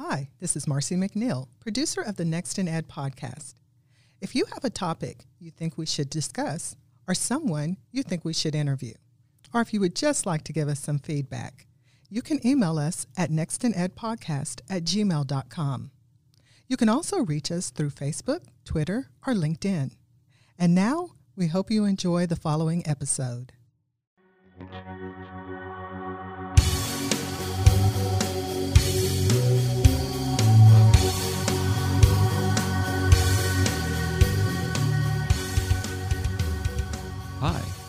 Hi, this is Marcy McNeil, producer of the Next in Ed podcast. If you have a topic you think we should discuss, or someone you think we should interview, or if you would just like to give us some feedback, you can email us at nextinedpodcast at gmail.com. You can also reach us through Facebook, Twitter, or LinkedIn. And now, we hope you enjoy the following episode.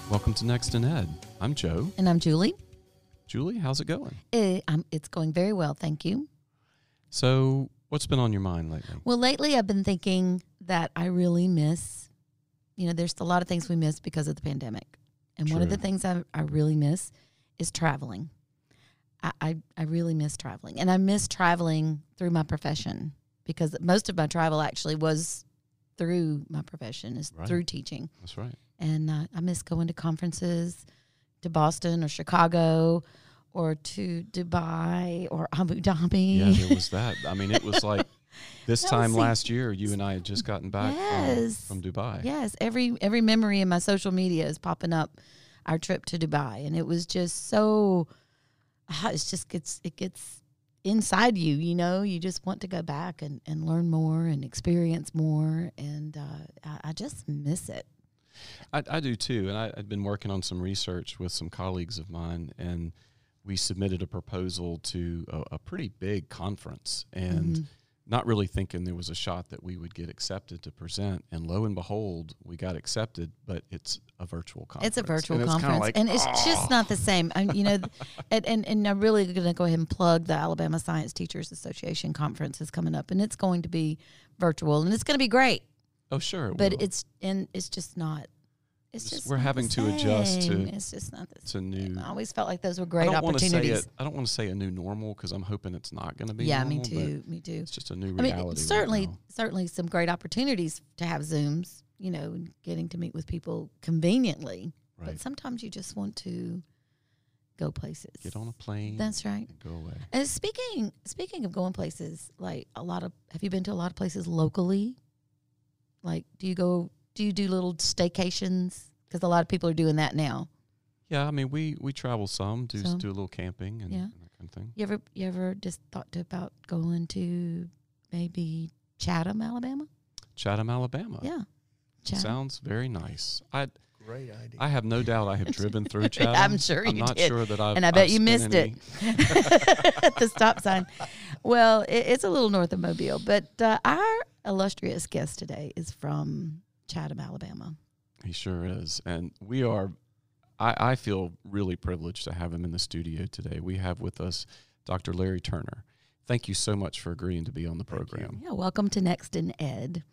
Welcome to Next in Ed. I'm Joe. And I'm Julie. Julie, how's it going? Uh, I'm, it's going very well, thank you. So, what's been on your mind lately? Well, lately I've been thinking that I really miss, you know, there's a lot of things we miss because of the pandemic. And one of the things I, I really miss is traveling. I, I, I really miss traveling. And I miss traveling through my profession because most of my travel actually was through my profession, is Right. through teaching. That's right. And uh, I miss going to conferences to Boston or Chicago or to Dubai or Abu Dhabi. Yeah, there was that. I mean, it was like this time last year, you and I had just gotten back Yes. from, from Dubai. yes, every every memory in my social media is popping up our trip to Dubai, and it was just so. ah, It's just gets it gets inside you, you know. You just want to go back and, and learn more and experience more, and uh, I, I just miss it. I, I do too. And I, I'd been working on some research with some colleagues of mine, and we submitted a proposal to a, a pretty big conference. And Mhm. not really thinking there was a shot that we would get accepted to present. And lo and behold, we got accepted, but it's a virtual conference. It's a virtual And it's conference, like, and it's "Oh." just not the same. And you know, and, and and I'm really going to go ahead and plug the Alabama Science Teachers Association conference is coming up, and it's going to be virtual, and it's going to be great. Oh, sure. it But will. it's and it's just not. It's Just- we're having to adjust to- It's just not the same. new. I always felt like those were I great say opportunities. it. I don't want to say a new normal because I'm hoping it's not going to be. Yeah, me normal, but too. Me too. It's just a new I reality. mean, certainly, now. certainly some great opportunities to have Zooms. You know, and getting to meet with people conveniently. right. But sometimes you just want to go places. Get on a plane. That's right. and go away. And speaking speaking of going places, like a lot of have you been to a lot of places locally? Like, do you go? Do you do little staycations? Because a lot of people are doing that now. Yeah, I mean, we we travel some, do Some. do a little camping and, Yeah. and that kind of thing. You ever you ever just thought about going to maybe Chatham, Alabama? Chatham, Alabama. Yeah, Chatham. Sounds very nice. I Great idea. I have no doubt I have driven through Chatham. I'm sure you I'm not did. sure that I've and I bet I've you spent missed it any- at the stop sign. Well, it, it's a little north of Mobile, but uh, our illustrious guest today is from Chatham, Alabama. He sure is, and we are. I, I feel really privileged to have him in the studio today. We have with us Dr. Larry Turner. Thank you so much for agreeing to be on the program. Yeah, welcome to Next in Ed.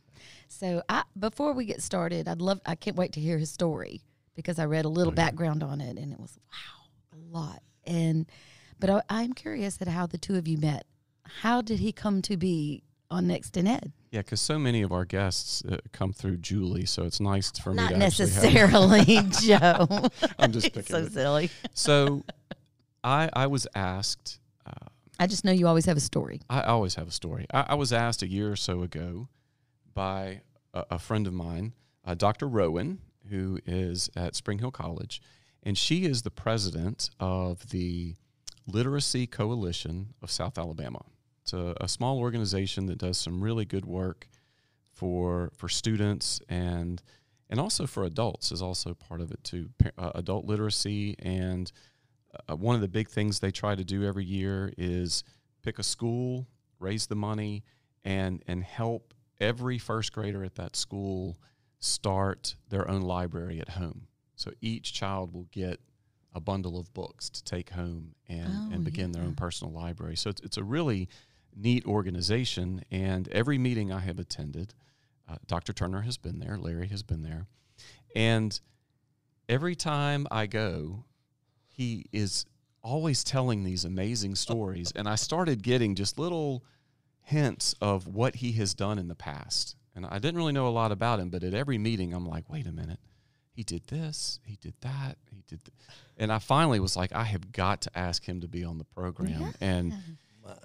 So, I before we get started, I'd love I can't wait to hear his story because I read a little Oh, yeah. background on it and it was wow, a lot. And but I, I'm curious at how the two of you met. How did he come to be on Next in Ed? Yeah, because so many of our guests uh, come through Julie, so it's nice for me Not to actually have- Not necessarily, Joe. I'm just picking so you. silly. So, I I was asked. Uh, I just know you always have a story. I always have a story. I, I was asked a year or so ago by a, a friend of mine, uh, Dr. Rowan, who is at Spring Hill College, and she is the president of the Literacy Coalition of South Alabama. It's a, small organization that does some really good work for for students and and also for adults is also part of it too. Uh, adult literacy and uh, one of the big things they try to do every year is pick a school, raise the money, and and help every first grader at that school start their own library at home. So each child will get a bundle of books to take home and, Oh, and begin their own personal library. So it's, it's a really neat organization. And every meeting I have attended, uh, Dr. Turner has been there, Larry has been there. And every time I go, he is always telling these amazing stories. And I started getting just little hints of what he has done in the past. And I didn't really know a lot about him, but at every meeting, I'm like, wait a minute. He did this, he did that, he did. Th-. And I finally was like, I have got to ask him to be on the program. And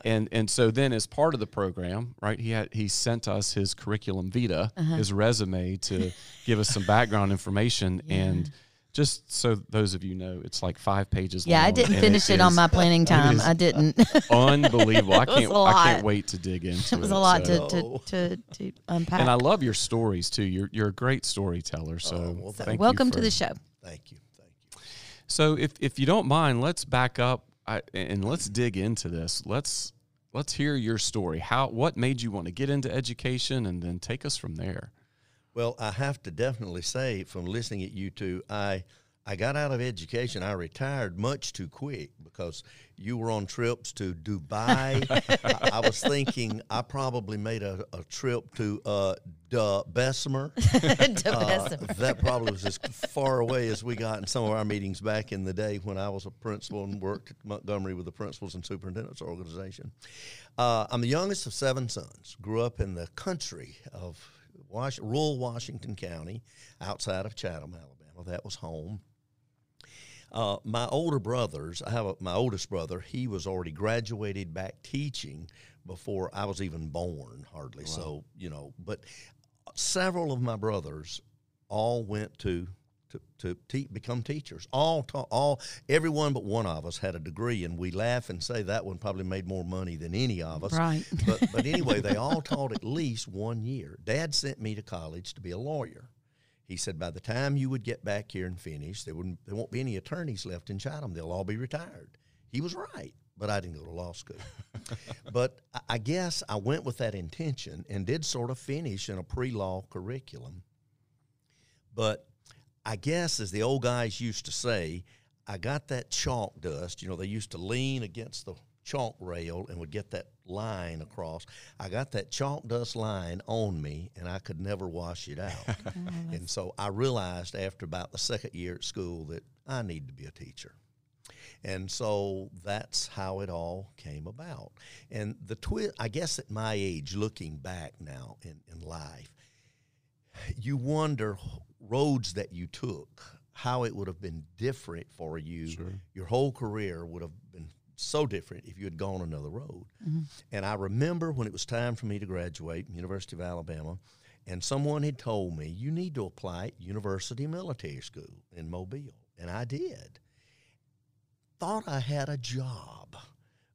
and and so then as part of the program, right? He had he sent us his curriculum vitae, uh-huh. his resume to give us some background information and. Just so those of you know, it's like five pages long. Yeah, long. I didn't finish it, on my planning time. I didn't. Unbelievable! I can't. a I lot. can't wait to dig into it. it was a lot so- to, to, to, to unpack. And I love your stories too. You're you're a great storyteller. So, Oh, well, So thank you welcome to the show. Thank you. Thank you. So if if you don't mind, let's back up I, and let's dig into this. Let's let's hear your story. How what made you want to get into education, and then take us from there. Well, I have to definitely say, from listening at you two, I I got out of education. I retired much too quick because you were on trips to Dubai. I, I was thinking I probably made a, a trip to uh, Duh, Bessemer. Uh, that probably was as far away as we got in some of our meetings back in the day when I was a principal and worked at Montgomery with the Principals and Superintendents Organization. Uh, I'm the youngest of seven sons. Grew up in the country of Wash, rural Washington County, outside of Chatham, Alabama. That was home. Uh, my older brothers, I have a, my oldest brother. He was already graduated back teaching before I was even born, hardly. So you know, but several of my brothers all went to to, to te- become teachers. All ta- all everyone but one of us had a degree, and we laugh and say that one probably made more money than any of us. Right. But but anyway, they all taught at least one year. Dad sent me to college to be a lawyer. He said by the time you would get back here and finish, there wouldn't there won't be any attorneys left in Chatham. They'll all be retired. He was right, but I didn't go to law school. but I- guess I went with that intention and did sort of finish in a pre-law curriculum. But I guess, as the old guys used to say, I got that chalk dust. You know, they used to lean against the chalk rail and would get that line across. I got that chalk dust line on me, and I could never wash it out. Oh, and so I realized after about the second year at school that I need to be a teacher. And so that's how it all came about. And the twist, I guess at my age, looking back now in, in life, you wonder roads that you took, how it would have been different for you. Your whole career would have been so different if you had gone another road. Mm-hmm. And I remember when it was time for me to graduate, University of Alabama, and someone had told me, you need to apply at University Military School in Mobile. And I did. Thought I had a job,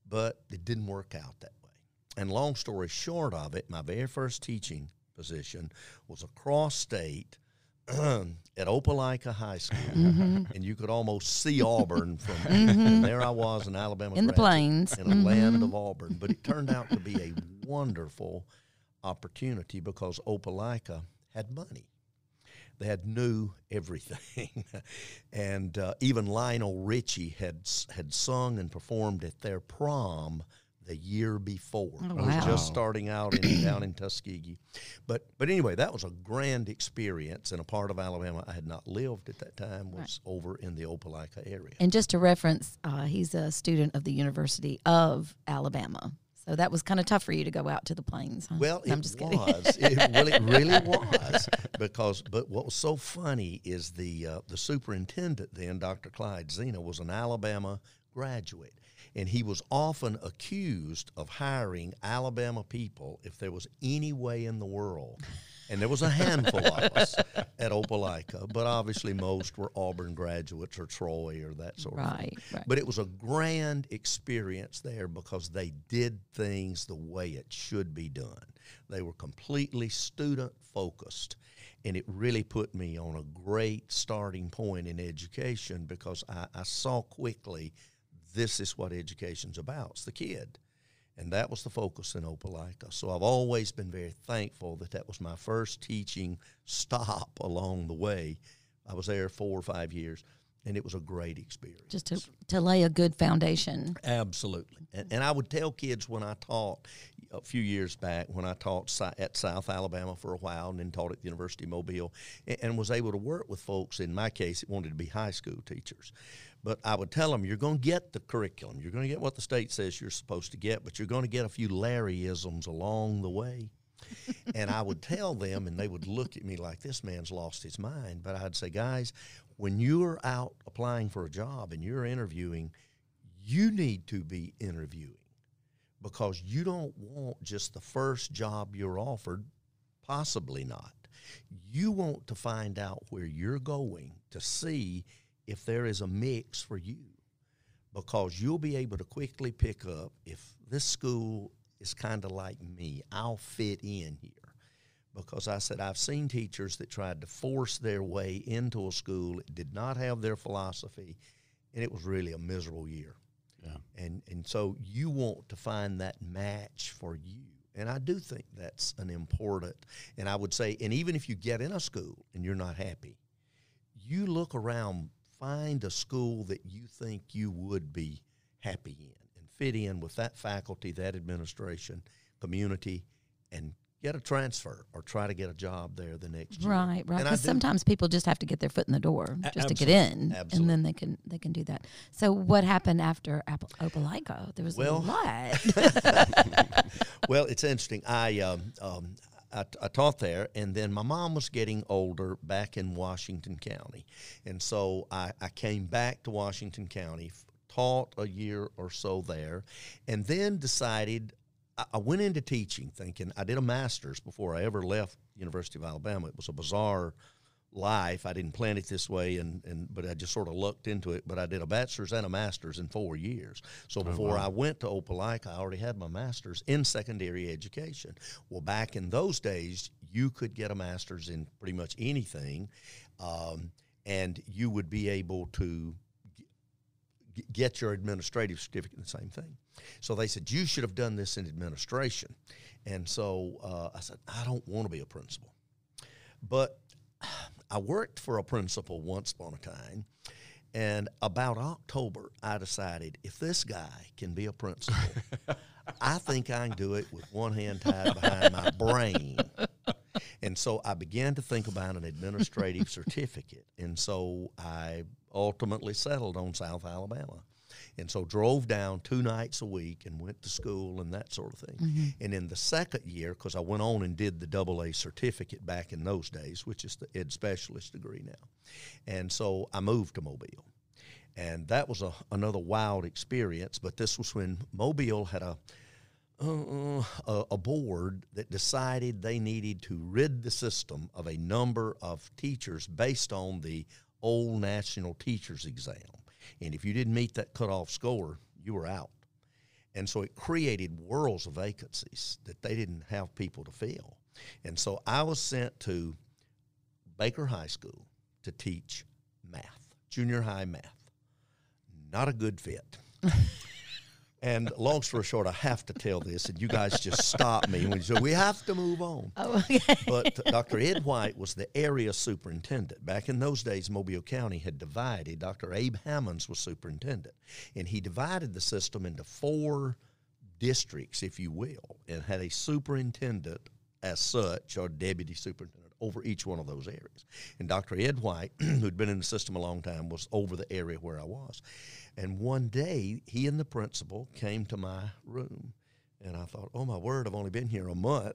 but it didn't work out that way. And long story short of it, my very first teaching position was across state at Opelika High School, mm-hmm. and you could almost see Auburn from mm-hmm. and there I was in Alabama, In the plains. in a land mm-hmm. of Auburn. But it turned out to be a wonderful opportunity because Opelika had money. They had knew everything, and uh, even Lionel Richie had had sung and performed at their prom the year before. Oh, It was just starting out in, down in Tuskegee, but but anyway, that was a grand experience in a part of Alabama I had not lived at that time. Was over in the Opelika area. And just to reference, uh, he's a student of the University of Alabama. So that was kind of tough for you to go out to the plains. Huh? Well, No, it I'm just kidding. was. It really, really was. Because, but what was so funny is the uh, the superintendent then, Dr. Clyde Zena, was an Alabama graduate, and he was often accused of hiring Alabama people if there was any way in the world. And there was a handful of us at Opelika, but obviously most were Auburn graduates or Troy or that sort of thing. Right, right. But it was a grand experience there because they did things the way it should be done. They were completely student focused. And it really put me on a great starting point in education because I, I saw quickly this is what education's about. It's the kid. And that was the focus in Opelika. So I've always been very thankful that that was my first teaching stop along the way. I was there four or five years, and it was a great experience. Just to, to lay a good foundation. Absolutely. And, and I would tell kids when I taught a few years back, when I taught at South Alabama for a while and then taught at the University of Mobile, and, and was able to work with folks, in my case, that wanted to be high school teachers. But I would tell them, you're going to get the curriculum. You're going to get what the state says you're supposed to get, but you're going to get a few Larryisms along the way. and I would tell them, and they would look at me like this man's lost his mind. But I'd say, guys, when you're out applying for a job and you're interviewing, you need to be interviewing because you don't want just the first job you're offered, possibly not. You want to find out where you're going to see if there is a mix for you because you'll be able to quickly pick up if this school is kind of like me, I'll fit in here. Because I said, I've seen teachers that tried to force their way into a school, it did not have their philosophy, and it was really a miserable year. Yeah. And, and so you want to find that match for you. And I do think that's an important, and I would say, and even if you get in a school and you're not happy, you look around, find a school that you think you would be happy in and fit in with that faculty, that administration, community, and get a transfer or try to get a job there the next year. Right, right. Because sometimes people just have to get their foot in the door just to get in, absolutely. and then they can they can do that. So what happened after Apple, Opelika? There was Well- a lot. well, it's interesting. I, um, um, I, I taught there, and then my mom was getting older back in Washington County. And so I, I came back to Washington County, taught a year or so there, and then decided I, I went into teaching thinking I did a master's before I ever left University of Alabama. It was a bizarre life. I didn't plan it this way, and, and but I just sort of lucked into it. But I did a bachelor's and a master's in four years. So before I went to Opelika, I already had my master's in secondary education. Well, back in those days, you could get a master's in pretty much anything, um, and you would be able to g- get your administrative certificate the same thing. So they said, You should have done this in administration. And so uh, I said, I don't want to be a principal. But I worked for a principal once upon a time. And about October, I decided if this guy can be a principal, I think I can do it with one hand tied behind my brain. And so I began to think about an administrative certificate. And so I ultimately settled on South Alabama. And so drove down two nights a week and went to school and that sort of thing. And in the second year, because I went on and did the double A certificate back in those days, which is the ed specialist degree now. And so I moved to Mobile. And that was a, another wild experience, but this was when Mobile had a, uh, a, a board that decided they needed to rid the system of a number of teachers based on the old national teachers exam. And if you didn't meet that cutoff score, you were out. And so it created worlds of vacancies that they didn't have people to fill. And so I was sent to Baker High School to teach math, junior high math. Not a good fit. and long story short, I have to tell this, and you guys just stop me when you say, we have to move on. oh, okay. But Dr. Ed White was the area superintendent. Back in those days, Mobile County had divided. Dr. Abe Hammonds was superintendent. And he divided the system into four districts, if you will, and had a superintendent as such, or deputy superintendent, over each one of those areas. And Dr. Ed White, who'd been in the system a long time, was over the area where I was. And one day, he and the principal came to my room. And I thought, oh my word, I've only been here a month.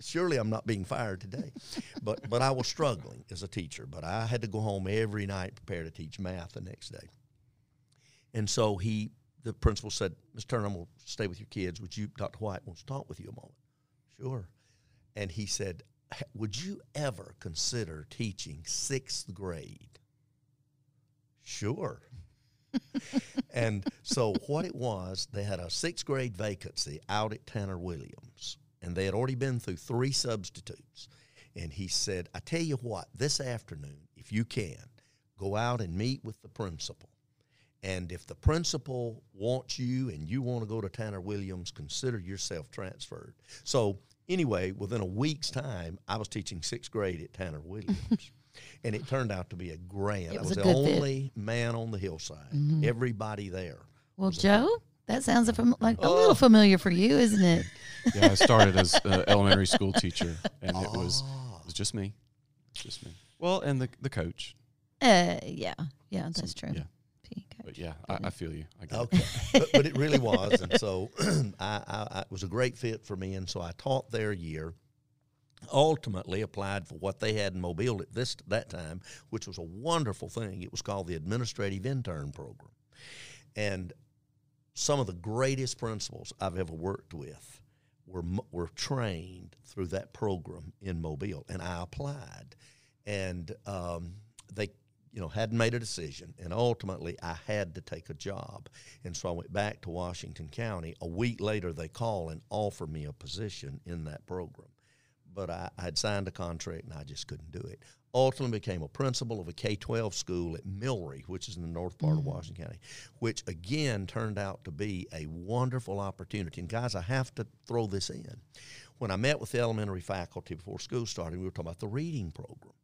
Surely I'm not being fired today. but but I was struggling as a teacher. But I had to go home every night prepare to teach math the next day. And so he, the principal said, Mr. Turner, I'm going to stay with your kids. Would you, Dr. White wants to talk with you a moment. Sure. And he said, would you ever consider teaching sixth grade? Sure. And so what it was, they had a sixth grade vacancy out at Tanner Williams, and they had already been through three substitutes. And he said, I tell you what, this afternoon, if you can, go out and meet with the principal. And if the principal wants you and you want to go to Tanner Williams, consider yourself transferred. So, anyway, within a week's time, I was teaching sixth grade at Tanner Williams. And it turned out to be a grand. It I was was a the good fit. only man on the hillside. Everybody there. Well, Joe, that sounds a fam- like a little familiar for you, isn't it? Yeah, I started as an elementary school teacher, and it was it was just me, just me. Well, and the the coach, Uh, yeah, yeah, that's true. yeah. But yeah, I, I feel you. I get it. Okay, but, but it really was, and so I, I, I, it was a great fit for me, and so I taught their year. Ultimately, applied for what they had in Mobile at this that time, which was a wonderful thing. It was called the Administrative Intern Program, and some of the greatest principals I've ever worked with were were trained through that program in Mobile, and I applied, and um, they you know hadn't made a decision, and ultimately I had to take a job, and so I went back to Washington County. A week later, they call and offer me a position in that program, but I had signed a contract and I just couldn't do it. Ultimately, became a principal of a K twelve school at Millry, which is in the north part of mm. Washington County, which again turned out to be a wonderful opportunity. And guys, I have to throw this in. When I met with the elementary faculty before school started, we were talking about the reading program.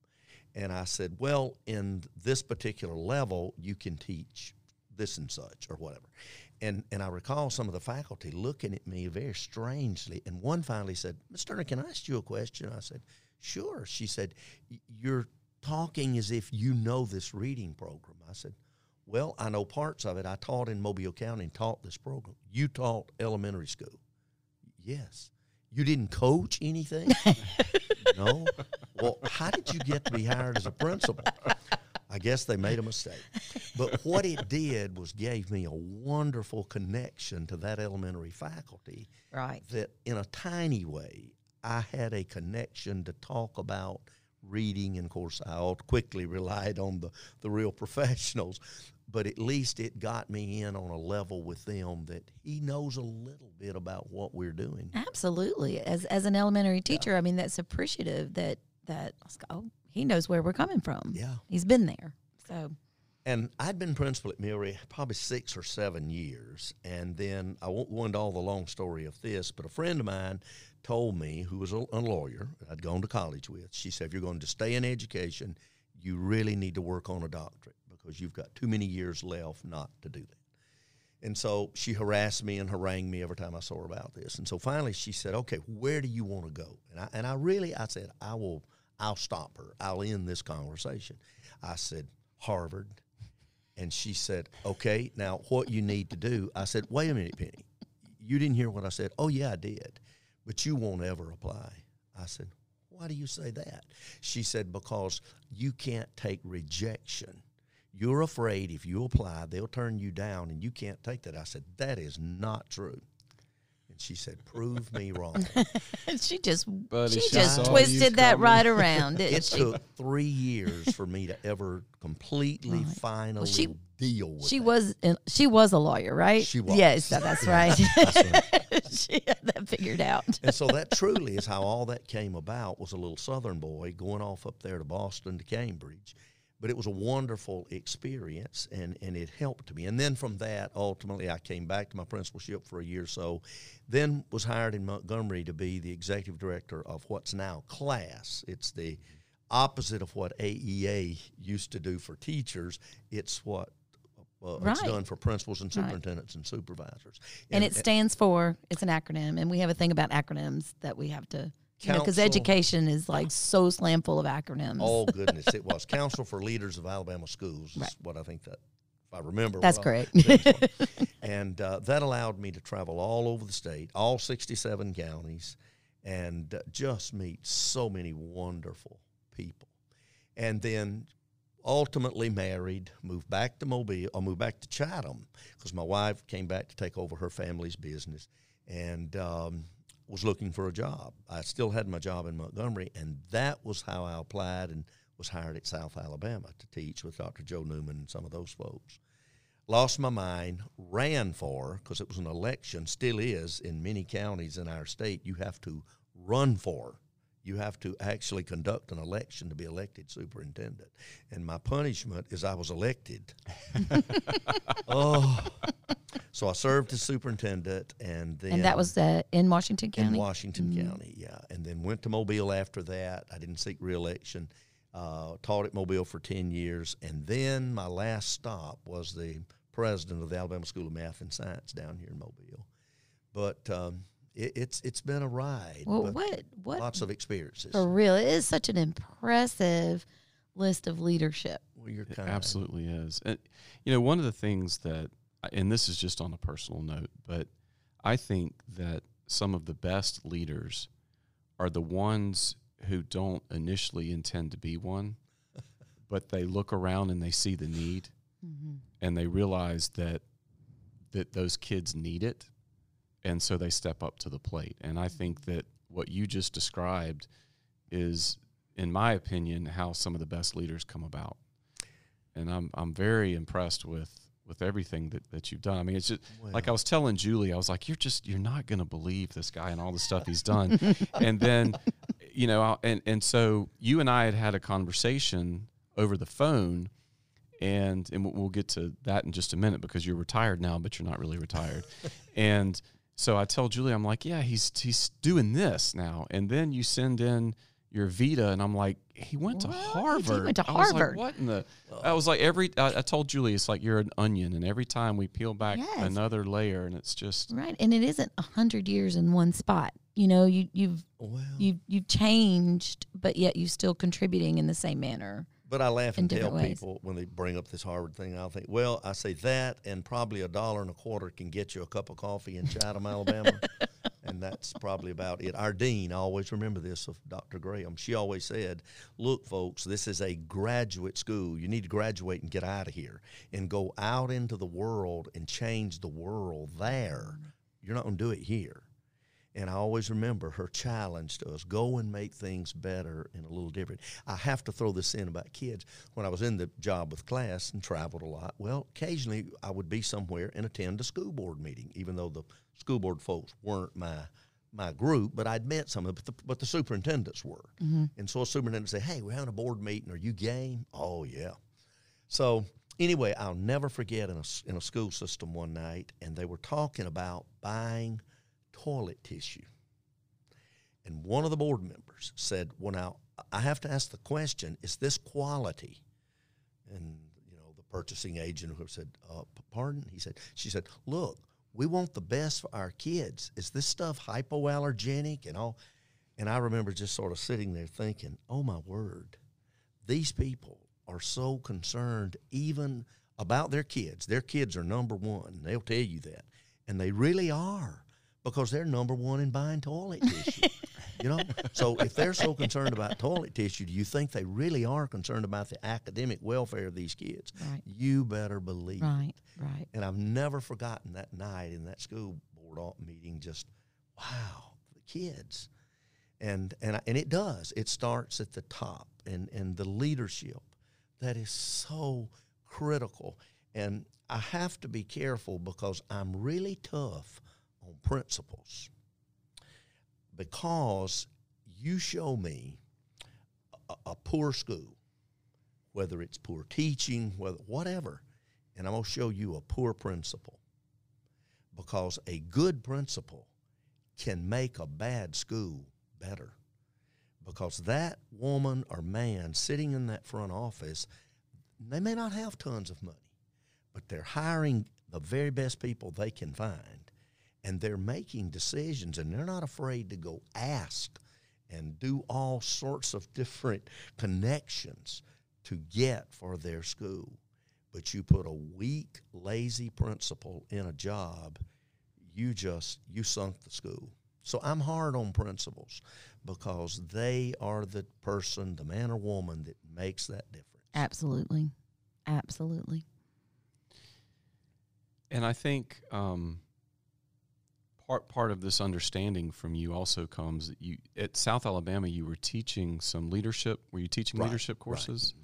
And I said, well, in this particular level, you can teach this and such or whatever. And, and I recall some of the faculty looking at me very strangely. And one finally said, Ms. Turner, can I ask you a question? I said, sure. She said, you're talking as if you know this reading program. I said, well, I know parts of it. I taught in Mobile County and taught this program. You taught elementary school. Yes. You didn't coach anything? no. Well, how did you get to be hired as a principal? I guess they made a mistake. But what it did was gave me a wonderful connection to that elementary faculty Right. that in a tiny way I had a connection to talk about reading and of course I all quickly relied on the, the real professionals but at least it got me in on a level with them that he knows a little bit about what we're doing Absolutely. As as an elementary teacher, I mean that's appreciative that that oh he knows where we're coming from. Yeah. He's been there. So And I'd been principal at Millry probably six or seven years. And then I won't go into all the long story of this, but a friend of mine told me, who was a, a lawyer I'd gone to college with, she said, if you're going to stay in education, you really need to work on a doctorate because you've got too many years left not to do that. And so she harassed me and harangued me every time I saw her about this. And so finally she said, okay, where do you want to go? And I, and I really, I said, I will, I'll stop her. I'll end this conversation. I said, Harvard. And she said, okay, now what you need to do. I said, wait a minute, Penny. You didn't hear what I said. Oh, yeah, I did. But you won't ever apply. I said, why do you say that? She said, because you can't take rejection. You're afraid if you apply, they'll turn you down and you can't take that. I said, that is not true. And she said, prove me wrong. she just Buddy, she she just twisted that coming. right around, didn't it she? took three years for me to ever completely, finally she- deal with She that. was she was a lawyer, right? She was. Yes, that- that's right. she had that figured out. and so that truly is how all that came about was a little southern boy going off up there to boston to cambridge but it was a wonderful experience and, and it helped me. And then from that ultimately i came back to my principalship for a year or so then was hired in montgomery to be the executive director of what's now CLAS. It's the opposite of what aea used to do for teachers. It's what uh, it's done for principals and Right. superintendents and supervisors. And it stands for it's an acronym, and we have a thing about acronyms that we have to, you know, because education is like so slam full of acronyms. Oh goodness, it was Council for Leaders of Alabama Schools. Is Right. what I think that, if I remember. That's I- correct. and uh, that allowed me to travel all over the state, all 67 counties, and uh, just meet so many wonderful people. And then ultimately married, moved back to Mobile, or moved back to Chatham because my wife came back to take over her family's business and um, was looking for a job. I still had my job in Montgomery, and that was how I applied and was hired at South Alabama to teach with Dr. Joe Newman and some of those folks lost my mind, ran for, because it was an election, still is in many counties in our state, you have to run for. You have to actually conduct an election to be elected superintendent. And my punishment is I was elected. oh. So I served as superintendent and then and that was uh, in Washington County. in County. Washington County, yeah. And then went to Mobile after that. I didn't seek reelection. Uh, taught at Mobile for 10 years. And then my last stop was the president of the Alabama School of Math and Science down here in Mobile. But um, it, it's it's been a ride. well, what what Lots of experiences. for real? It is such an impressive list of leadership. Well, you're It kind absolutely is. And, you know, one of the things that, and this is just on a personal note, but I think that some of the best leaders are the ones who don't initially intend to be one, but they look around and they see the need mm-hmm. and they realize that that those kids need it, and so they step up to the plate. And I think that what you just described is, in my opinion, how some of the best leaders come about. And I'm I'm very impressed with with everything that, that you've done. I mean, it's just like I was telling Julie, I was like, you're just you're not going to believe this guy and all the stuff he's done. and then, you know, I- and and so you and I had had a conversation over the phone, and and we'll- we'll get to that in just a minute because you're retired now, but you're not really retired. and so I tell Julie, I'm like, yeah, he's he's doing this now, and then you send in your Vita, and I'm like, he went to What? He Harvard. went to I was like, Harvard. what in the? I was like, every. I, I told Julie, it's like you're an onion, and every time we peel back Yes. another layer, and it's just Right. And it isn't a hundred years in one spot. You know, you you've Well, you you've changed, but yet you're still contributing in the same manner. But I laugh and tell ways. people when they bring up this Harvard thing, I'll think, well, I say that and probably a dollar and a quarter can get you a cup of coffee in Chatham, Alabama. and that's probably about it. Our dean, I always remember this of Dr. Graham. She always said, look, folks, this is a graduate school. You need to graduate and get out of here and go out into the world and change the world there. You're not going to do it here. And I always remember her challenge to us go and make things better and a little different. I have to throw this in about kids. When I was in the job with CLAS and traveled a lot, well, occasionally I would be somewhere and attend a school board meeting, even though the school board folks weren't my my group, but I'd met some of them, but the, but the superintendents were. Mm-hmm. And so a superintendent would say, Hey, we're having a board meeting. Are you game? Oh, yeah. So anyway, I'll never forget in a, in a school system one night, and they were talking about buying toilet tissue. And one of the board members said, Well, now I have to ask the question is this quality? And, you know, the purchasing agent who said, uh, Pardon? He said, She said, Look, we want the best for our kids. Is this stuff hypoallergenic and all? And I remember just sort of sitting there thinking, Oh, my word, these people are so concerned even about their kids. Their kids are number one. They'll tell you that. And they really are because they're number one in buying toilet tissue. you know? So if they're so concerned about toilet tissue, do you think they really are concerned about the academic welfare of these kids? Right. You better believe it. Right. Right. And I've never forgotten that night in that school board meeting. Just wow, the kids, and and I- and it does. It starts at the top, and and the leadership that is so critical. And I have to be careful because I'm really tough on principals. Because you show me a, a poor school, whether it's poor teaching, whether whatever, and I'm going to show you a poor principal. Because a good principal can make a bad school better. Because that woman or man sitting in that front office, they may not have tons of money, but they're hiring the very best people they can find and they're making decisions and they're not afraid to go ask and do all sorts of different connections to get for their school. But you put a weak, lazy principal in a job, you just you sunk the school. So I'm hard on principals because they are the person, the man or woman that makes that difference. Absolutely. Absolutely. And I think um, part part of this understanding from you also comes that you at South Alabama you were teaching some leadership. Were you teaching Right, leadership right. courses?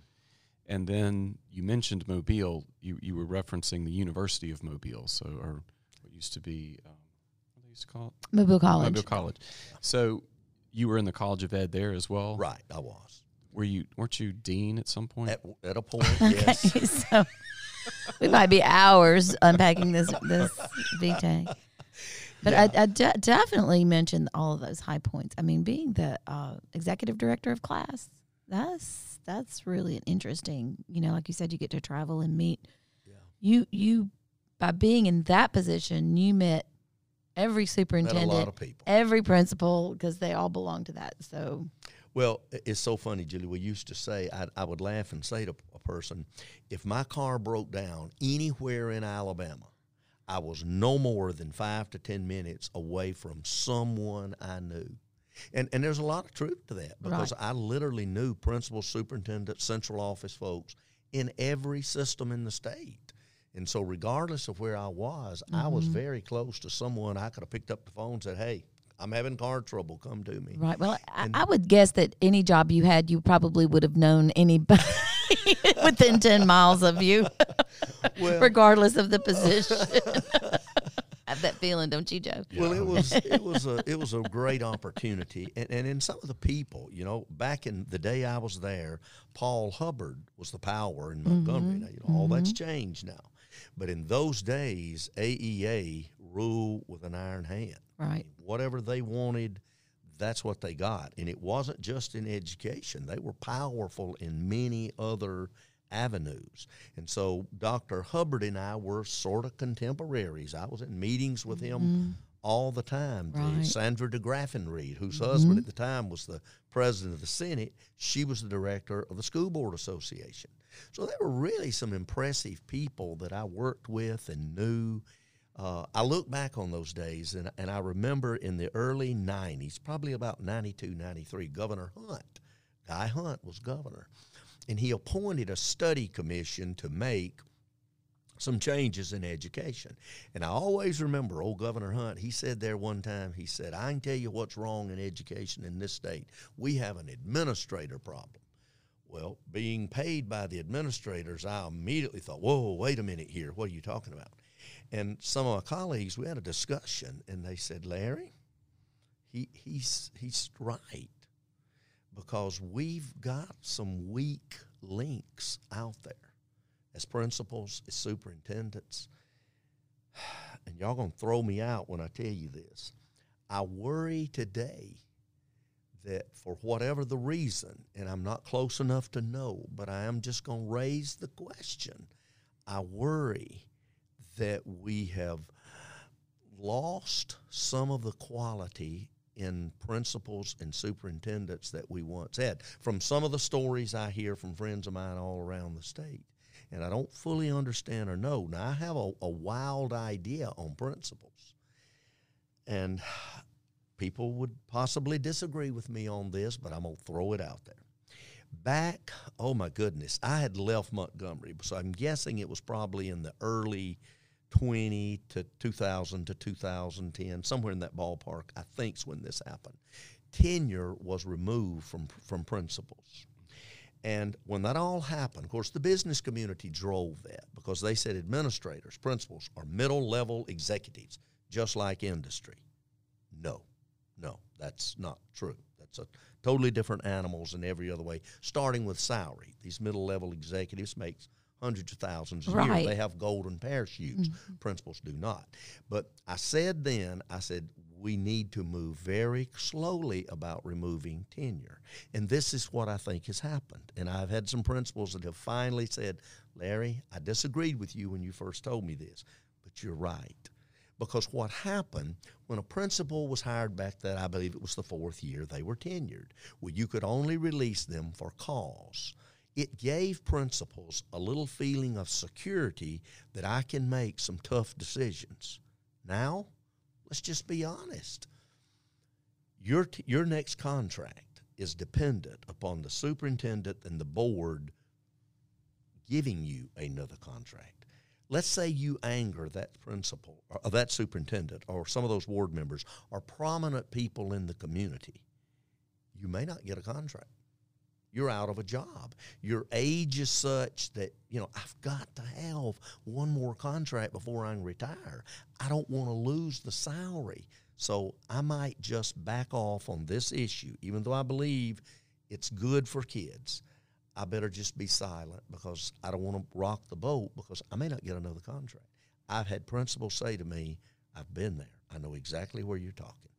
And then you mentioned Mobile. You you were referencing the University of Mobile, so or what used to be um, what they used to call it Mobile College. Mobile College. So you were in the College of Ed there as well. Right, I was. Were you weren't you dean at some point? At, at a point, Okay, yes. so we might be hours unpacking this this VTech. But Yeah. I, I de- definitely mentioned all of those high points. I mean, being the uh, executive director of CLAS, that's that's really interesting. You know, like you said, you get to travel and meet. Yeah. You you by being in that position, you met every superintendent, lot of people. every principal, because they all belong to that. So Well, it's so funny, Julie. We used to say, I, I would laugh and say to a person, if my car broke down anywhere in Alabama, I was no more than five to 10 minutes away from someone I knew. And, and there's a lot of truth to that because I literally knew principal, superintendent, central office folks in every system in the state. And so, regardless of where I was, I was Mm-hmm. very close to someone I could have picked up the phone and said, Hey, I'm having car trouble. Come to me. Right. Well, I, I would guess that any job you had, you probably would have known anybody within 10 miles of you, Well, regardless of the position. I have that feeling, don't you, Joe? Well, it was it was a it was a great opportunity, and, and in some of the people, you know, back in the day I was there, Paul Hubbard was the power in mm-hmm. Montgomery. Now, you know, all that's mm-hmm. changed now, but in those days, AEA ruled with an iron hand. Right. Whatever they wanted, that's what they got, and it wasn't just in education; they were powerful in many other avenues. And so Dr. Hubbard and I were sort of contemporaries. I was in meetings with him mm-hmm. all the time. The Right. Sandra de Graffenried, whose mm-hmm. husband at the time was the president of the Senate, she was the director of the School Board Association. So there were really some impressive people that I worked with and knew. Uh, I look back on those days and, and I remember in the early 90s, probably about 92, 93, Governor Hunt, Guy Hunt was governor and he appointed a study commission to make some changes in education. And I always remember old Governor Hunt, he said there one time, he said, I can tell you what's wrong in education in this state. We have an administrator problem. Well, being paid by the administrators, I immediately thought, whoa, wait a minute here. What are you talking about? And some of my colleagues, we had a discussion, and they said, Larry, he, he's, he's right because we've got some weak links out there as principals, as superintendents. And y'all gonna throw me out when I tell you this. I worry today that for whatever the reason, and I'm not close enough to know, but I am just gonna raise the question. I worry that we have lost some of the quality in principals and superintendents that we once had from some of the stories I hear from friends of mine all around the state. And I don't fully understand or know. Now, I have a, a wild idea on principals. And people would possibly disagree with me on this, but I'm going to throw it out there. Back, oh my goodness, I had left Montgomery, so I'm guessing it was probably in the early 20 to 2000 to 2010, somewhere in that ballpark, I think think's when this happened. Tenure was removed from, from principals. And when that all happened, of course, the business community drove that because they said administrators, principals are middle level executives, just like industry. No, no, that's not true. That's a totally different animals in every other way, starting with salary. These middle level executives make hundreds of thousands a Right. year. They have golden parachutes. Mm-hmm. Principals do not. But I said then, I said, we need to move very slowly about removing tenure. And this is what I think has happened. And I've had some principals that have finally said, Larry, I disagreed with you when you first told me this, but you're right. Because what happened when a principal was hired back then, I believe it was the fourth year, they were tenured. Well, you could only release them for cause. It gave principals a little feeling of security that I can make some tough decisions. Now, let's just be honest. Your, t- your next contract is dependent upon the superintendent and the board giving you another contract. Let's say you anger that principal or that superintendent or some of those board members or prominent people in the community. You may not get a contract. You're out of a job. Your age is such that, you know, I've got to have one more contract before I can retire. I don't want to lose the salary. So I might just back off on this issue, even though I believe it's good for kids. I better just be silent because I don't want to rock the boat because I may not get another contract. I've had principals say to me, I've been there. I know exactly where you're talking.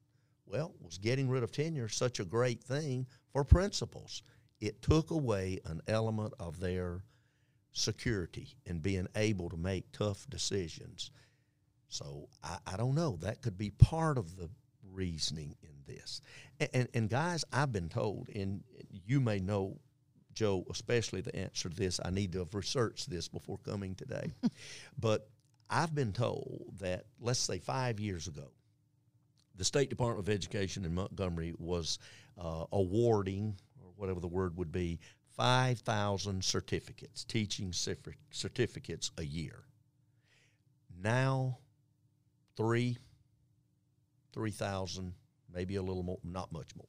Well, was getting rid of tenure such a great thing for principals? It took away an element of their security and being able to make tough decisions. So I, I don't know. That could be part of the reasoning in this. And, and, and guys, I've been told, and you may know, Joe, especially the answer to this. I need to have researched this before coming today. but I've been told that, let's say five years ago, the State Department of Education in Montgomery was uh, awarding, whatever the word would be, 5,000 certificates, teaching certificates a year. Now, three, 3,000, maybe a little more, not much more.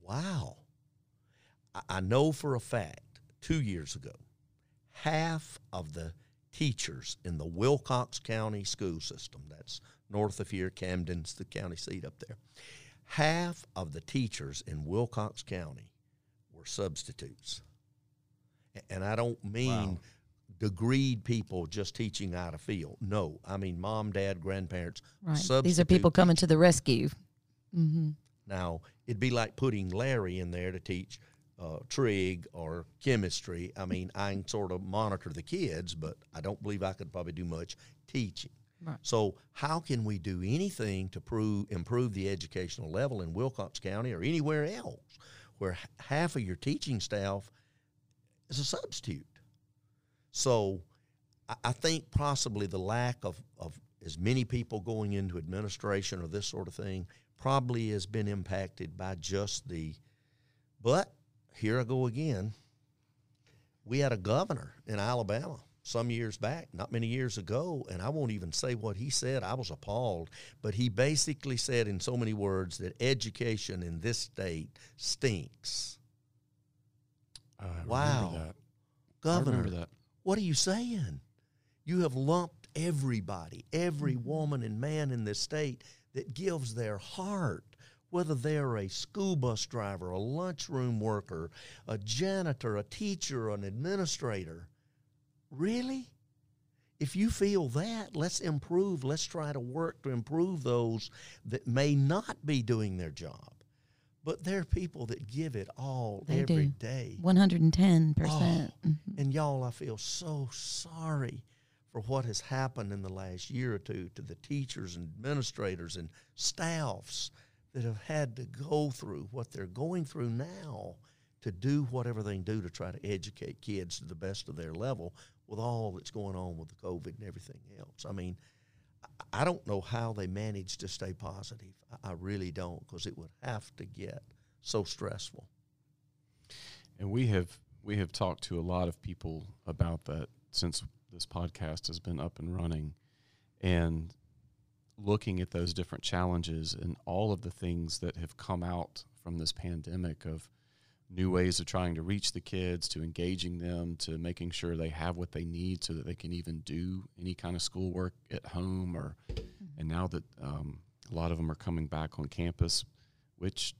Wow. I, I know for a fact, two years ago, half of the teachers in the Wilcox County school system, that's north of here, Camden's the county seat up there, half of the teachers in Wilcox County were substitutes. And I don't mean Wow. degreed people just teaching out of field. No, I mean mom, dad, grandparents. Right. These are substitute people coming to the rescue. Mm-hmm. Now, it'd be like putting Larry in there to teach uh, trig or chemistry. I mean, I can sort of monitor the kids, but I don't believe I could probably do much teaching. Right. So, how can we do anything to prove, improve the educational level in Wilcox County or anywhere else where half of your teaching staff is a substitute? So, I, I think possibly the lack of, of as many people going into administration or this sort of thing probably has been impacted by just the. But here I go again. We had a governor in Alabama some years back, not many years ago, and I won't even say what he said. I was appalled. But he basically said in so many words that education in this state stinks. I remember Wow. Governor, what are you saying? You have lumped everybody, every woman and man in this state that gives their heart, whether they're a school bus driver, a lunchroom worker, a janitor, a teacher, an administrator. Really? If you feel that, let's improve. Let's try to work to improve those that may not be doing their job. But there are people that give it all They every do. day. 110%. Oh. And y'all, I feel so sorry for what has happened in the last year or two to the teachers and administrators and staffs that have had to go through what they're going through now to do whatever they can do to try to educate kids to the best of their level with all that's going on with the COVID and everything else. I mean, I- don't know how they manage to stay positive. I really don't because it would have to get so stressful. And we have we have talked to a lot of people about that since this podcast has been up and running, and looking at those different challenges and all of the things that have come out from this pandemic of new ways of trying to reach the kids, to engaging them, to making sure they have what they need so that they can even do any kind of schoolwork at home or and now that um, a lot of them are coming back on campus, which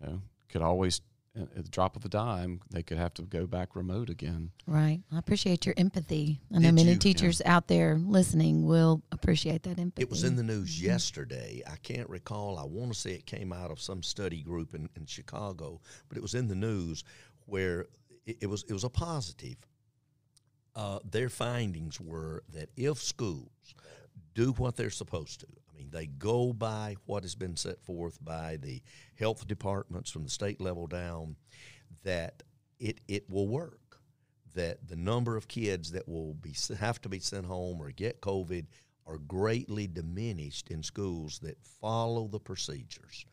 you know could always at at the drop of a dime they could have to go back remote again. Right. I appreciate your empathy. I know Did many you? teachers out there listening will appreciate that empathy. It was in the news yesterday. I can't recall. I want to say it came out of some study group in, in Chicago, but it was in the news where it, it was it was a positive. Uh, their findings were that if schools do what they're supposed to, They go by what has been set forth by the health departments from the state level down, that it it will work. That the number of kids that will be have to be sent home or get COVID are greatly diminished in schools that follow the procedures.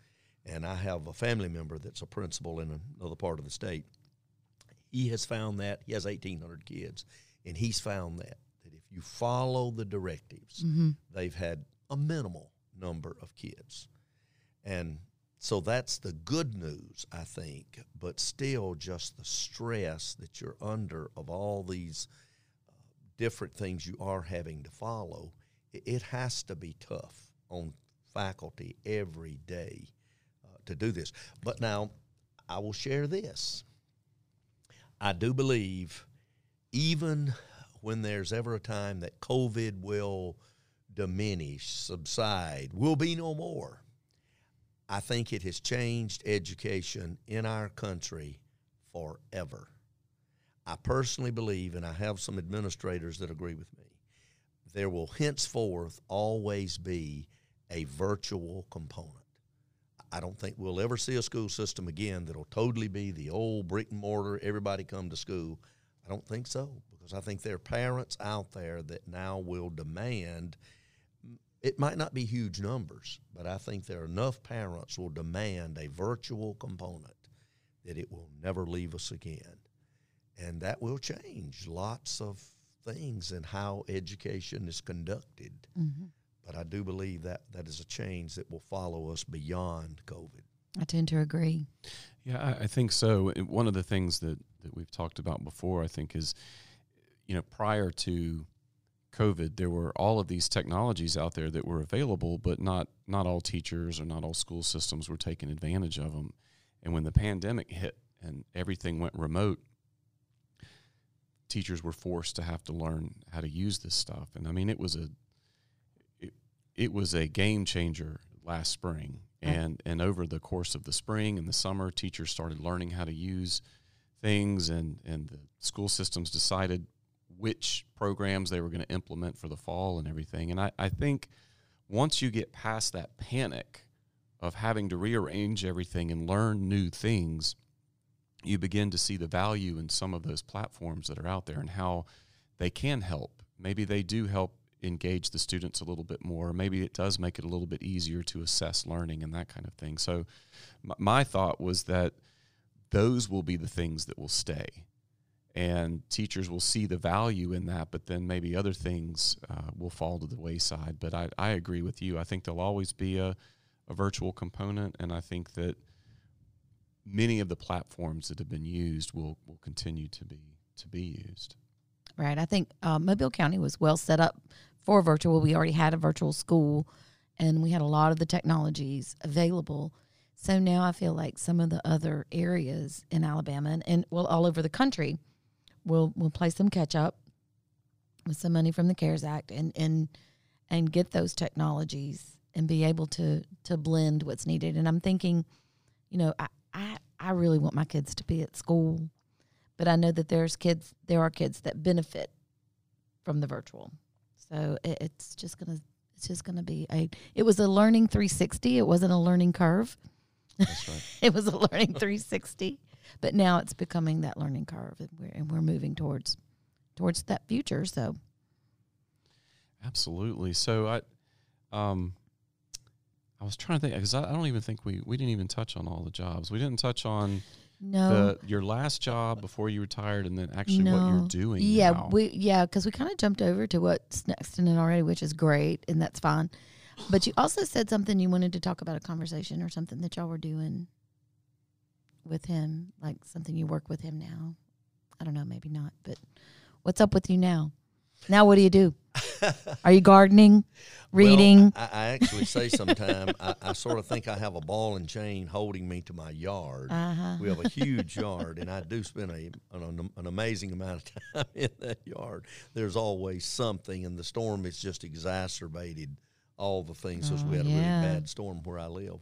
And I have a family member that's a principal in another part of the state. He has found that he has 1,800 kids, and he's found that that if you follow the directives, mm-hmm. they've had a minimal number of kids, and so that's the good news, I think. But still, just the stress that you're under of all these uh, different things you are having to follow, it, it has to be tough on faculty every day uh, to do this. But now, I will share this. I do believe, even when there's ever a time that COVID will diminish, subside, will be no more. I think it has changed education in our country forever. I personally believe, and I have some administrators that agree with me, there will henceforth always be a virtual component. I don't think we'll ever see a school system again that'll totally be the old brick and mortar, everybody come to school. I don't think so because I think there are parents out there that now will demand it might not be huge numbers, but I think there are enough parents who will demand a virtual component that it will never leave us again. And that will change lots of things in how education is conducted. Mm-hmm. But I do believe that that is a change that will follow us beyond COVID. I tend to agree. Yeah, I, I think so. And One of the things that, that we've talked about before, I think, is you know prior to COVID, there were all of these technologies out there that were available, but not not all teachers or not all school systems were taking advantage of them. And when the pandemic hit and everything went remote, teachers were forced to have to learn how to use this stuff. And I mean, it was a it, it was a game changer last spring. And and over the course of the spring and the summer, teachers started learning how to use things and and the school systems decided which programs they were going to implement for the fall and everything. And I, I think once you get past that panic of having to rearrange everything and learn new things, you begin to see the value in some of those platforms that are out there and how they can help. Maybe they do help engage the students a little bit more. Maybe it does make it a little bit easier to assess learning and that kind of thing. So, my, my thought was that those will be the things that will stay. And teachers will see the value in that, but then maybe other things uh, will fall to the wayside. But I, I agree with you. I think there'll always be a, a virtual component, and I think that many of the platforms that have been used will, will continue to be to be used. Right. I think uh, Mobile County was well set up for virtual. We already had a virtual school, and we had a lot of the technologies available. So now I feel like some of the other areas in Alabama and, and well all over the country will we'll play some catch up with some money from the CARES Act and and and get those technologies and be able to to blend what's needed. And I'm thinking, you know, I I, I really want my kids to be at school, but I know that there's kids there are kids that benefit from the virtual. So it, it's just gonna it's just gonna be a it was a learning 360. It wasn't a learning curve. That's right. it was a learning 360, but now it's becoming that learning curve, and we're and we're moving towards towards that future. So Absolutely. So I, um, I was trying to think because I, I don't even think we we didn't even touch on all the jobs. We didn't touch on no, the your last job before you retired, and then actually what you're doing. yeah, now. we yeah because we kind of jumped over to what's next in it already, which is great, and that's fine. But you also said something you wanted to talk about a conversation or something that y'all were doing with him, like something you work with him now. I don't know, maybe not, but what's up with you now? Now, what do you do? Are you gardening, reading? Well, I, I actually say sometime I, I sort of think I have a ball and chain holding me to my yard. Uh huh. We have a huge yard, and I do spend a an, an amazing amount of time in that yard. There's always something, and the storm has just exacerbated all the things because Oh, we had a really bad storm where I live.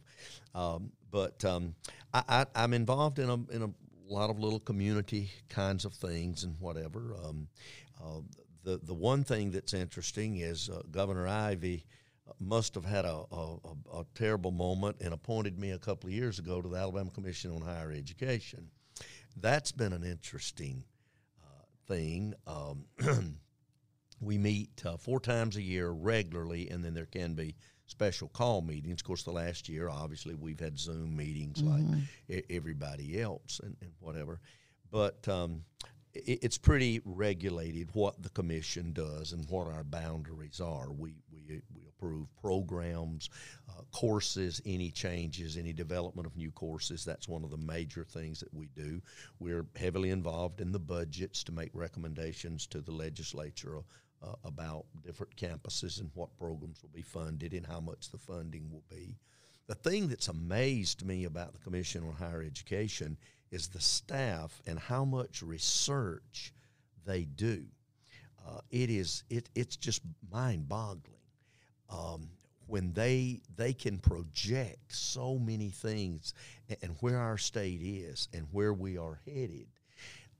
Um, but um, I, I'm involved in a in a lot of little community kinds of things and whatever. Um, uh, the the one thing that's interesting is uh, Governor Ivey must have had a, a, a, a terrible moment and appointed me a couple of years ago to the Alabama Commission on Higher Education. That's been an interesting uh, thing. Um, we meet uh, four times a year regularly, and then there can be special call meetings. Of course, the last year, obviously, we've had Zoom meetings like e- everybody else and, and whatever. But um, it, it's pretty regulated what the commission does and what our boundaries are. We we, we approve programs, uh, courses, any changes, any development of new courses. That's one of the major things that we do. We're heavily involved in the budgets to make recommendations to the legislature. Uh, about different campuses and what programs will be funded and how much the funding will be. The thing that's amazed me about the Commission on Higher Education is the staff and how much research they do. Uh, it is it, it's just mind-boggling um, when they they can project so many things and, and where our state is and where we are headed.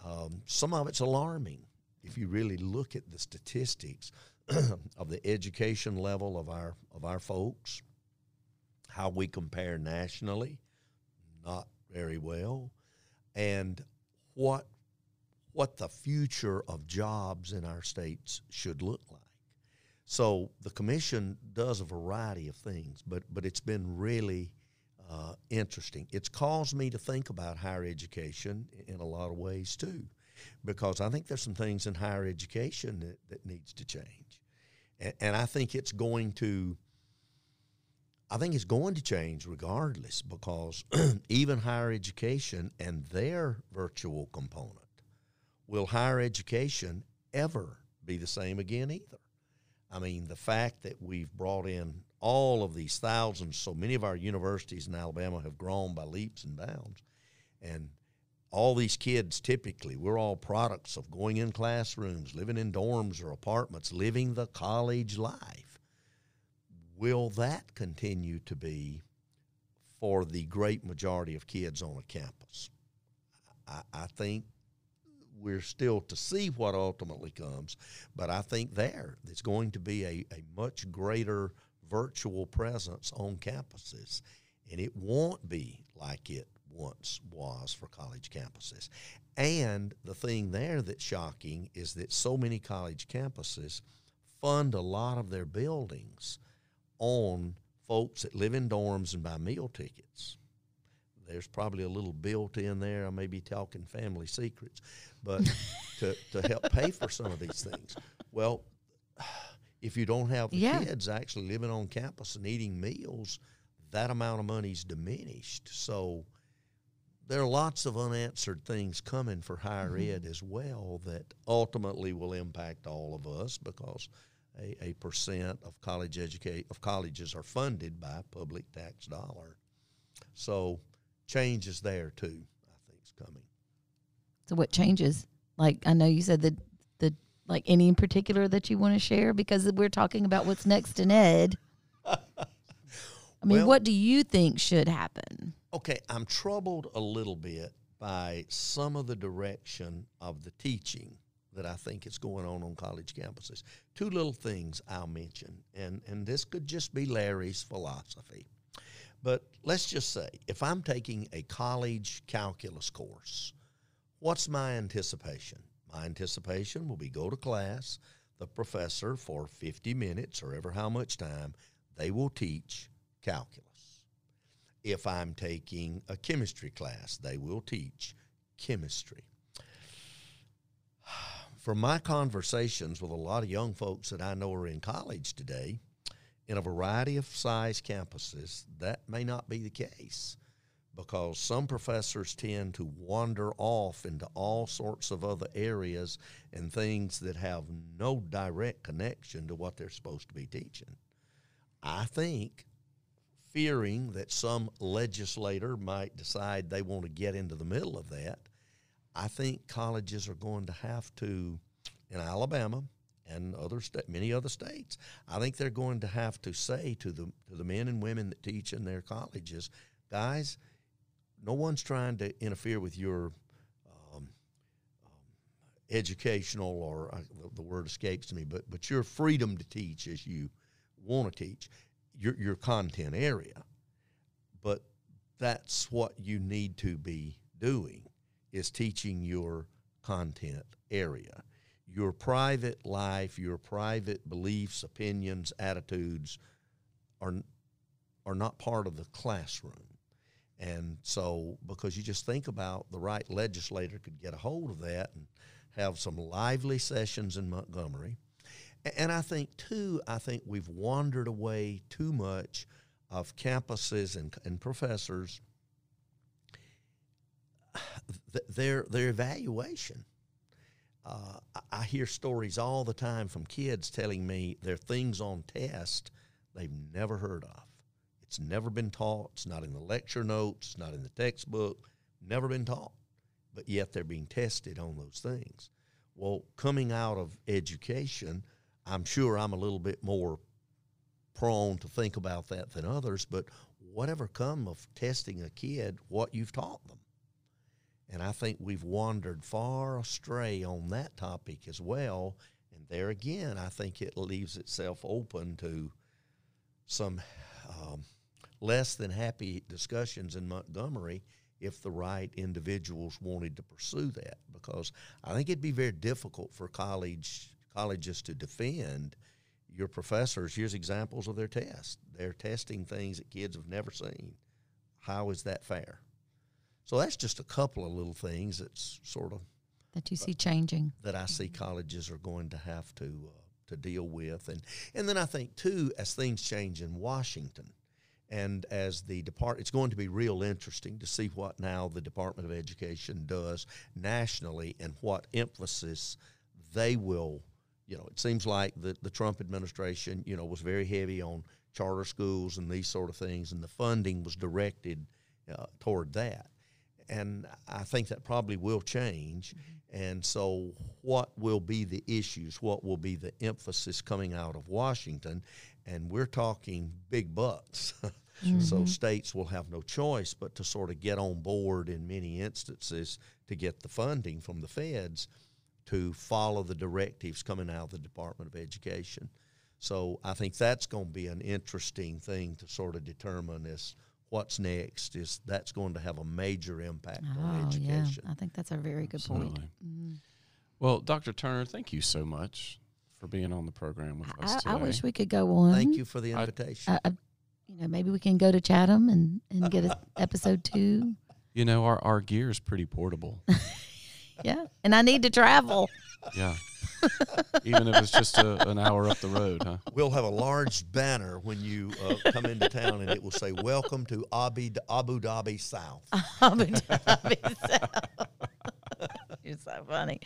Um, some of it's alarming if you really look at the statistics of the education level of our of our folks, how we compare nationally, not very well, and what what the future of jobs in our states should look like. So the commission does a variety of things, but but it's been really uh, interesting. It's caused me to think about higher education in a lot of ways too. Because I think there's some things in higher education that, that needs to change. And, and I think it's going to I think it's going to change regardless because even higher education and their virtual component will higher education ever be the same again either. I mean, the fact that we've brought in all of these thousands, so many of our universities in Alabama have grown by leaps and bounds. And all these kids typically, we're all products of going in classrooms, living in dorms or apartments, living the college life. Will that continue to be for the great majority of kids on a campus? I, I think we're still to see what ultimately comes, but I think there there's going to be a, a much greater virtual presence on campuses, and it won't be like it once was for college campuses. And the thing there that's shocking is that so many college campuses fund a lot of their buildings on folks that live in dorms and buy meal tickets. There's probably a little built in there. I may be talking family secrets, but to, to help pay for some of these things. Well, if you don't have the Yeah. kids actually living on campus and eating meals, that amount of money's diminished. So there are lots of unanswered things coming for higher mm-hmm. ed as well that ultimately will impact all of us because a, a percent of college educate of colleges are funded by public tax dollar. So change is there too, I think is coming. So what changes? Like I know you said that the like any in particular that you want to share because we're talking about what's next in ed. I mean, Well- what do you think should happen? Okay, I'm troubled a little bit by some of the direction of the teaching that I think is going on on college campuses. Two little things I'll mention, and, and this could just be Larry's philosophy. But let's just say if I'm taking a college calculus course, what's my anticipation? My anticipation will be go to class, the professor for 50 minutes or ever how much time, they will teach calculus if I'm taking a chemistry class, they will teach chemistry. From my conversations with a lot of young folks that I know are in college today, in a variety of size campuses, that may not be the case because some professors tend to wander off into all sorts of other areas and things that have no direct connection to what they're supposed to be teaching. I think fearing that some legislator might decide they want to get into the middle of that, I think colleges are going to have to, in Alabama and other sta- many other states, I think they're going to have to say to the to the men and women that teach in their colleges, guys, no one's trying to interfere with your um, um, educational or uh, the, the word escapes me, but but your freedom to teach as you want to teach your your content area. But that's what you need to be doing is teaching your content area. Your private life, your private beliefs, opinions, attitudes are are not part of the classroom. And so because you just think about the right legislator could get a hold of that and have some lively sessions in Montgomery. And I think too, I think we've wandered away too much of campuses and, and professors their their evaluation. Uh, I- hear stories all the time from kids telling me there are things on test they've never heard of. It's never been taught. It's not in the lecture notes. It's not in the textbook. Never been taught. But yet they're being tested on those things. Well, coming out of education, I'm sure I'm a little bit more prone to think about that than others. But whatever come of testing a kid, what you've taught them. And I think we've wandered far astray on that topic as well. And there again, I think it leaves itself open to some um, less than happy discussions in Montgomery if the right individuals wanted to pursue that. Because I think it'd be very difficult for college colleges to defend your professors. Here's examples of their tests. They're testing things that kids have never seen. How is that fair? So that's just a couple of little things that's sort of that you see changing. that I see colleges are going to have to uh, to deal with, and and then I think too, as things change in Washington, and as the depart, it's going to be real interesting to see what now the Department of Education does nationally and what emphasis they will. You know, it seems like the the Trump administration, you know, was very heavy on charter schools and these sort of things, and the funding was directed uh, toward that and I think that probably will change. And so, what will be the issues? What will be the emphasis coming out of Washington? And we're talking big bucks. So, states will have no choice but to sort of get on board in many instances to get the funding from the feds to follow the directives coming out of the Department of Education. So, I think that's going to be an interesting thing to sort of determine is what's next is that's going to have a major impact on Oh, yeah. education. I think that's a very good point. Mm-hmm. Well, Dr. Turner, thank you so much for being on the program with us I, today. I wish we could go on. Thank you for the invitation. Uh, uh, you know, maybe we can go to Chatom and, and get a episode two. You know, our, our gear is pretty portable. Yeah. And I need to travel. yeah. Even if it's just a, an hour up the road, huh? we'll have a large banner when you uh, come into town, and it will say "Welcome to Abu, Abu Dhabi South." Abu Dhabi. You're so funny.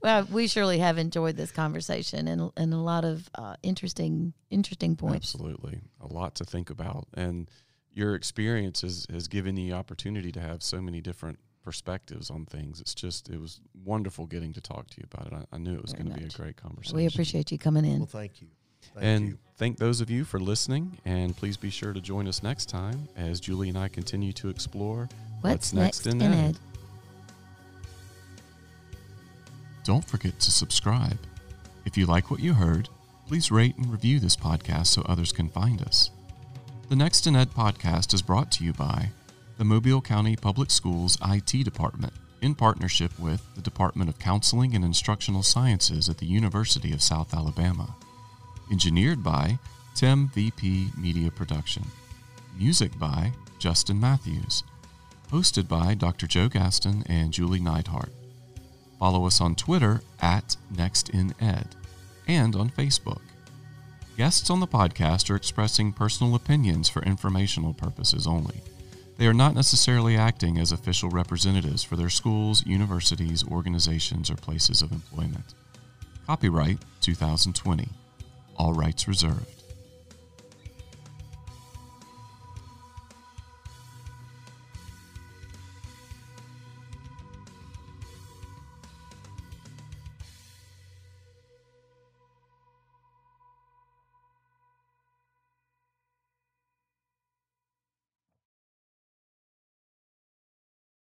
Well, we surely have enjoyed this conversation and and a lot of uh, interesting interesting points. Absolutely. A lot to think about. And your experience has, has given you the opportunity to have so many different perspectives on things. It's just, it was wonderful getting to talk to you about it. I, I knew it was going to be a great conversation. We appreciate you coming in. Well, thank you. Thank and you. thank those of you for listening. And please be sure to join us next time as Julie and I continue to explore What's, next, in Ed. Ed? Don't forget to subscribe. If you like what you heard, please rate and review this podcast so others can find us. The Next in Ed podcast is brought to you by the Mobile County Public Schools IT Department in partnership with the Department of Counseling and Instructional Sciences at the University of South Alabama. Engineered by Tim VP Media Production. Music by Justin Matthews. Hosted by Dr. Joe Gaston and Julie Neidhart. Follow us on Twitter at NextInEd and on Facebook. Guests on the podcast are expressing personal opinions for informational purposes only. They are not necessarily acting as official representatives for their schools, universities, organizations, or places of employment. Copyright 2020. All rights reserved.